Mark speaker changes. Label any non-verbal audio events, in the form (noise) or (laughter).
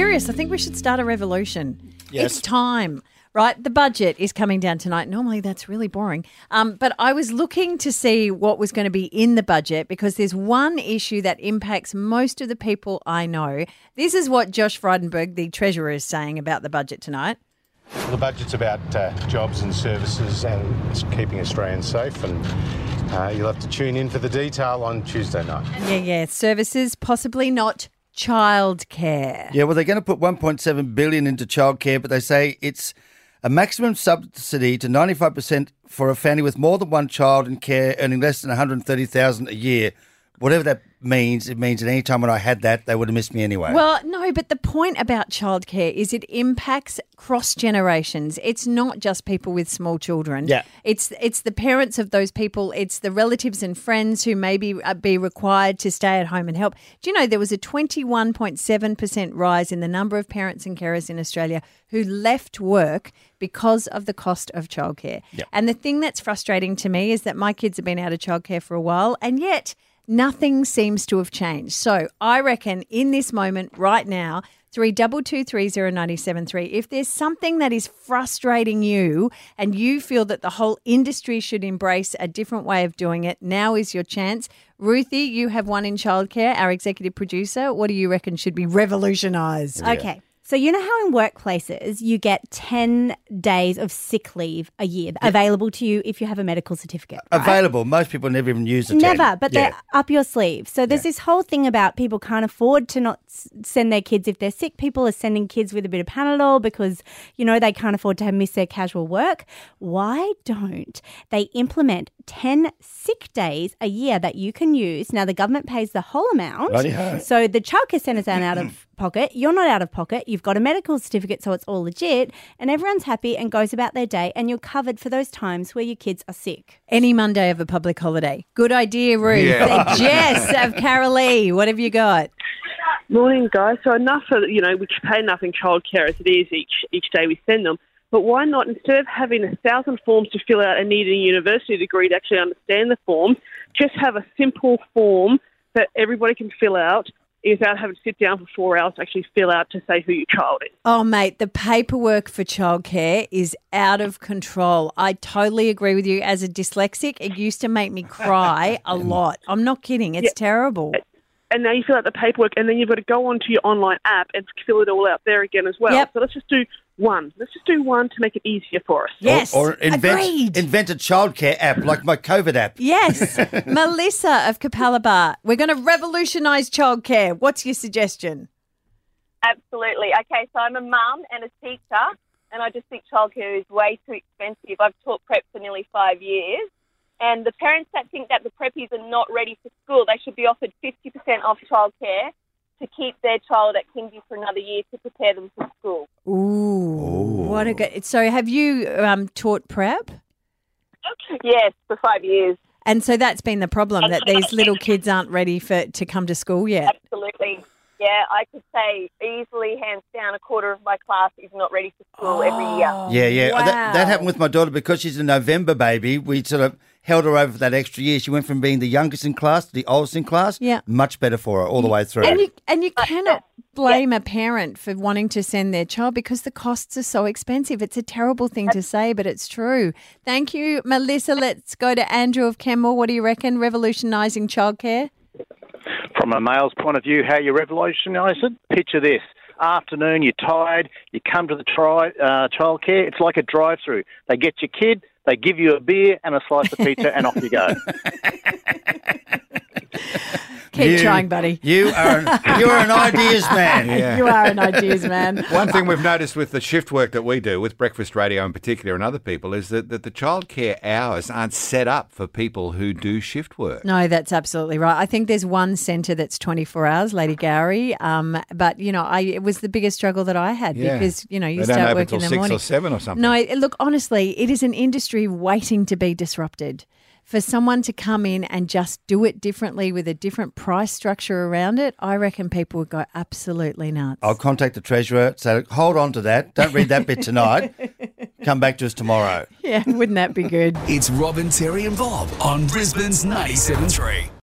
Speaker 1: serious. I think we should start a revolution.
Speaker 2: Yes.
Speaker 1: It's time. Right, the budget is coming down tonight. Normally, that's really boring. Um, but I was looking to see what was going to be in the budget because there's one issue that impacts most of the people I know. This is what Josh Frydenberg, the treasurer, is saying about the budget tonight.
Speaker 3: The budget's about uh, jobs and services and it's keeping Australians safe, and uh, you'll have to tune in for the detail on Tuesday night.
Speaker 1: Yeah, yeah, services, possibly not childcare.
Speaker 2: Yeah, well, they're going to put 1.7 billion into childcare, but they say it's a maximum subsidy to 95% for a family with more than one child in care earning less than 130,000 a year. Whatever that means, it means that any time when I had that, they would have missed me anyway.
Speaker 1: Well, no, but the point about childcare is it impacts cross generations. It's not just people with small children.
Speaker 2: Yeah.
Speaker 1: It's it's the parents of those people. It's the relatives and friends who may be, uh, be required to stay at home and help. Do you know there was a twenty one point seven percent rise in the number of parents and carers in Australia who left work because of the cost of childcare.
Speaker 2: Yeah.
Speaker 1: And the thing that's frustrating to me is that my kids have been out of childcare for a while, and yet nothing seems to have changed. So I reckon in this moment right now, three double two three zero ninety seven three. If there's something that is frustrating you and you feel that the whole industry should embrace a different way of doing it, now is your chance. Ruthie, you have one in childcare, our executive producer. What do you reckon should be revolutionised?
Speaker 4: Okay. So you know how in workplaces you get 10 days of sick leave a year available to you if you have a medical certificate. right?
Speaker 2: Available. Most people never even use the 10.
Speaker 4: Never, but
Speaker 2: Yeah.
Speaker 4: they're up your sleeve. So there's this whole thing about people can't afford to not send their kids if they're sick. People are sending kids with a bit of Panadol because, you know, they can't afford to miss their casual work. Why don't they implement 10 sick days a year that you can use? Now, the government pays the whole amount. So the childcare centres aren't out of (clears throat) pocket. You're not out of pocket. You've got a medical certificate, so it's all legit. And everyone's happy and goes about their day. And you're covered for those times where your kids are sick.
Speaker 1: Any Monday of a public holiday. Good idea, Ruth.
Speaker 5: Yeah.
Speaker 1: Jess of Carolee, what have you got?
Speaker 6: Morning, guys. So enough for you know we pay enough in childcare as it is each each day we send them. But why not instead of having a thousand forms to fill out and needing a university degree to actually understand the form, just have a simple form that everybody can fill out without having to sit down for four hours to actually fill out to say who your child is.
Speaker 1: Oh, mate, the paperwork for childcare is out of control. I totally agree with you. As a dyslexic, it used to make me cry a (laughs) lot. I'm not kidding. It's terrible.
Speaker 6: And now you fill out the paperwork, and then you've got to go onto your online app and fill it all out there again as well.
Speaker 1: Yep.
Speaker 6: So let's just do one. Let's just do one to make it easier for us.
Speaker 1: Yes,
Speaker 2: Or invent,
Speaker 1: agreed.
Speaker 2: invent a childcare app like my COVID app.
Speaker 1: yes, (laughs) Melissa of Capalaba, we're going to revolutionise childcare. What's your suggestion?
Speaker 7: Absolutely. Okay, so I'm a mum and a teacher, and I just think childcare is way too expensive. I've taught prep for nearly five years, and the parents that think that the preppies are not ready for school, they should be offered 50% off childcare to keep their child at kindy for another year to prepare them for school.
Speaker 1: Ooh, what a good. So, have you um, taught prep?
Speaker 7: Yes, for five years.
Speaker 1: And so that's been the problem that these (laughs) little kids aren't ready for to come to school yet.
Speaker 7: Absolutely. Yeah, I could say easily, hands down, a quarter of my class is not ready for school every year.
Speaker 2: Yeah, yeah. That, that happened with my daughter because she's a November baby. We sort of held her over for that extra year. She went from being the youngest in class to the oldest in class.
Speaker 1: Yeah.
Speaker 2: Much better for her all the way through.
Speaker 1: And you and you cannot blame a parent for wanting to send their child because the costs are so expensive. It's a terrible thing to say, but it's true. Thank you, Melissa. Let's go to Andrew of Kenmore. What do you reckon? Revolutionising childcare?
Speaker 5: From a male's point of view, how you revolutionise it, picture this. Afternoon, you're tired, you come to the tri- uh, childcare, it's like a drive through. They get your kid, they give you a beer and a slice of pizza, and off you go. (laughs)
Speaker 1: Keep
Speaker 2: You-
Speaker 1: trying, buddy. (laughs)
Speaker 2: You are an, you're an ideas man.
Speaker 5: Yeah. (laughs)
Speaker 1: You are an ideas man. (laughs)
Speaker 8: One thing we've noticed with the shift work that we do, with breakfast radio in particular and other people, is that, that the childcare hours aren't set up for people who do shift work.
Speaker 1: No, that's absolutely right. I think there's one centre that's 24 hours, Lady Gowrie. Um, but you know, I it was the biggest struggle that I had
Speaker 8: Yeah.
Speaker 1: because you know you
Speaker 8: They
Speaker 1: start working in the
Speaker 8: six
Speaker 1: morning.
Speaker 8: or seven or something.
Speaker 1: No, look, honestly, it is an industry waiting to be disrupted. For someone to come in and just do it differently with a different price structure around it, I reckon people would go absolutely nuts.
Speaker 2: I'll contact the treasurer. So hold on to that. Don't read that bit tonight. Come back to us tomorrow. (laughs)
Speaker 1: yeah, wouldn't that be good?
Speaker 9: It's Robin, Terry, and Bob on Brisbane's 97.3.